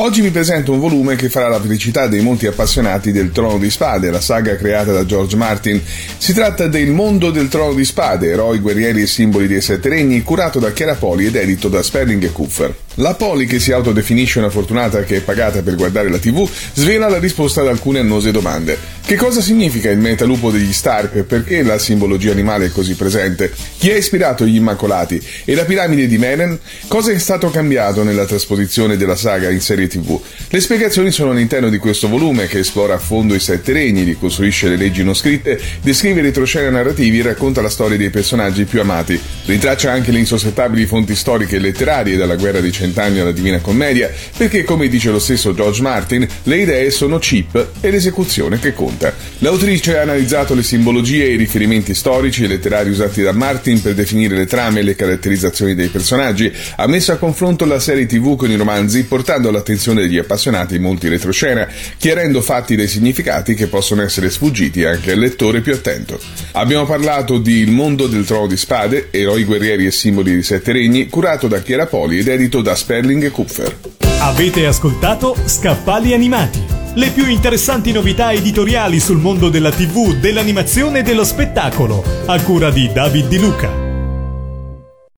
Oggi vi presento un volume che farà la felicità dei molti appassionati del Trono di Spade, la saga creata da George Martin. Si tratta del Mondo del Trono di Spade, eroi, guerrieri e simboli dei Sette Regni, curato da Chiara Poli ed edito da Sperling e Kuffer. La Poli, che si autodefinisce una fortunata che è pagata per guardare la TV, svela la risposta ad alcune annose domande. Che cosa significa il metalupo degli Stark perché la simbologia animale è così presente? Chi ha ispirato gli Immacolati? E la piramide di Menen? Cosa è stato cambiato nella trasposizione della saga in serie TV? Le spiegazioni sono all'interno di questo volume che esplora a fondo i sette regni, ricostruisce le leggi non scritte, descrive i retroscena narrativi e racconta la storia dei personaggi più amati. Ritraccia anche le insospettabili fonti storiche e letterarie dalla guerra dei cent'anni alla Divina Commedia, perché come dice lo stesso George Martin, le idee sono cheap e l'esecuzione che conta. L'autrice ha analizzato le simbologie e i riferimenti storici e letterari usati da Martin per definire le trame e le caratterizzazioni dei personaggi, ha messo a confronto la serie tv con i romanzi portando all'attenzione degli appassionati molti retroscena, chiarendo fatti dei significati che possono essere sfuggiti anche al lettore più attento. Abbiamo parlato di Il mondo del trono di spade, eroi guerrieri e simboli di sette regni, curato da Chiara Poli ed edito da Sperling e Kupfer. Avete ascoltato Scappali Animati, le più interessanti novità editoriali sul mondo della TV, dell'animazione e dello spettacolo, a cura di David Di Luca.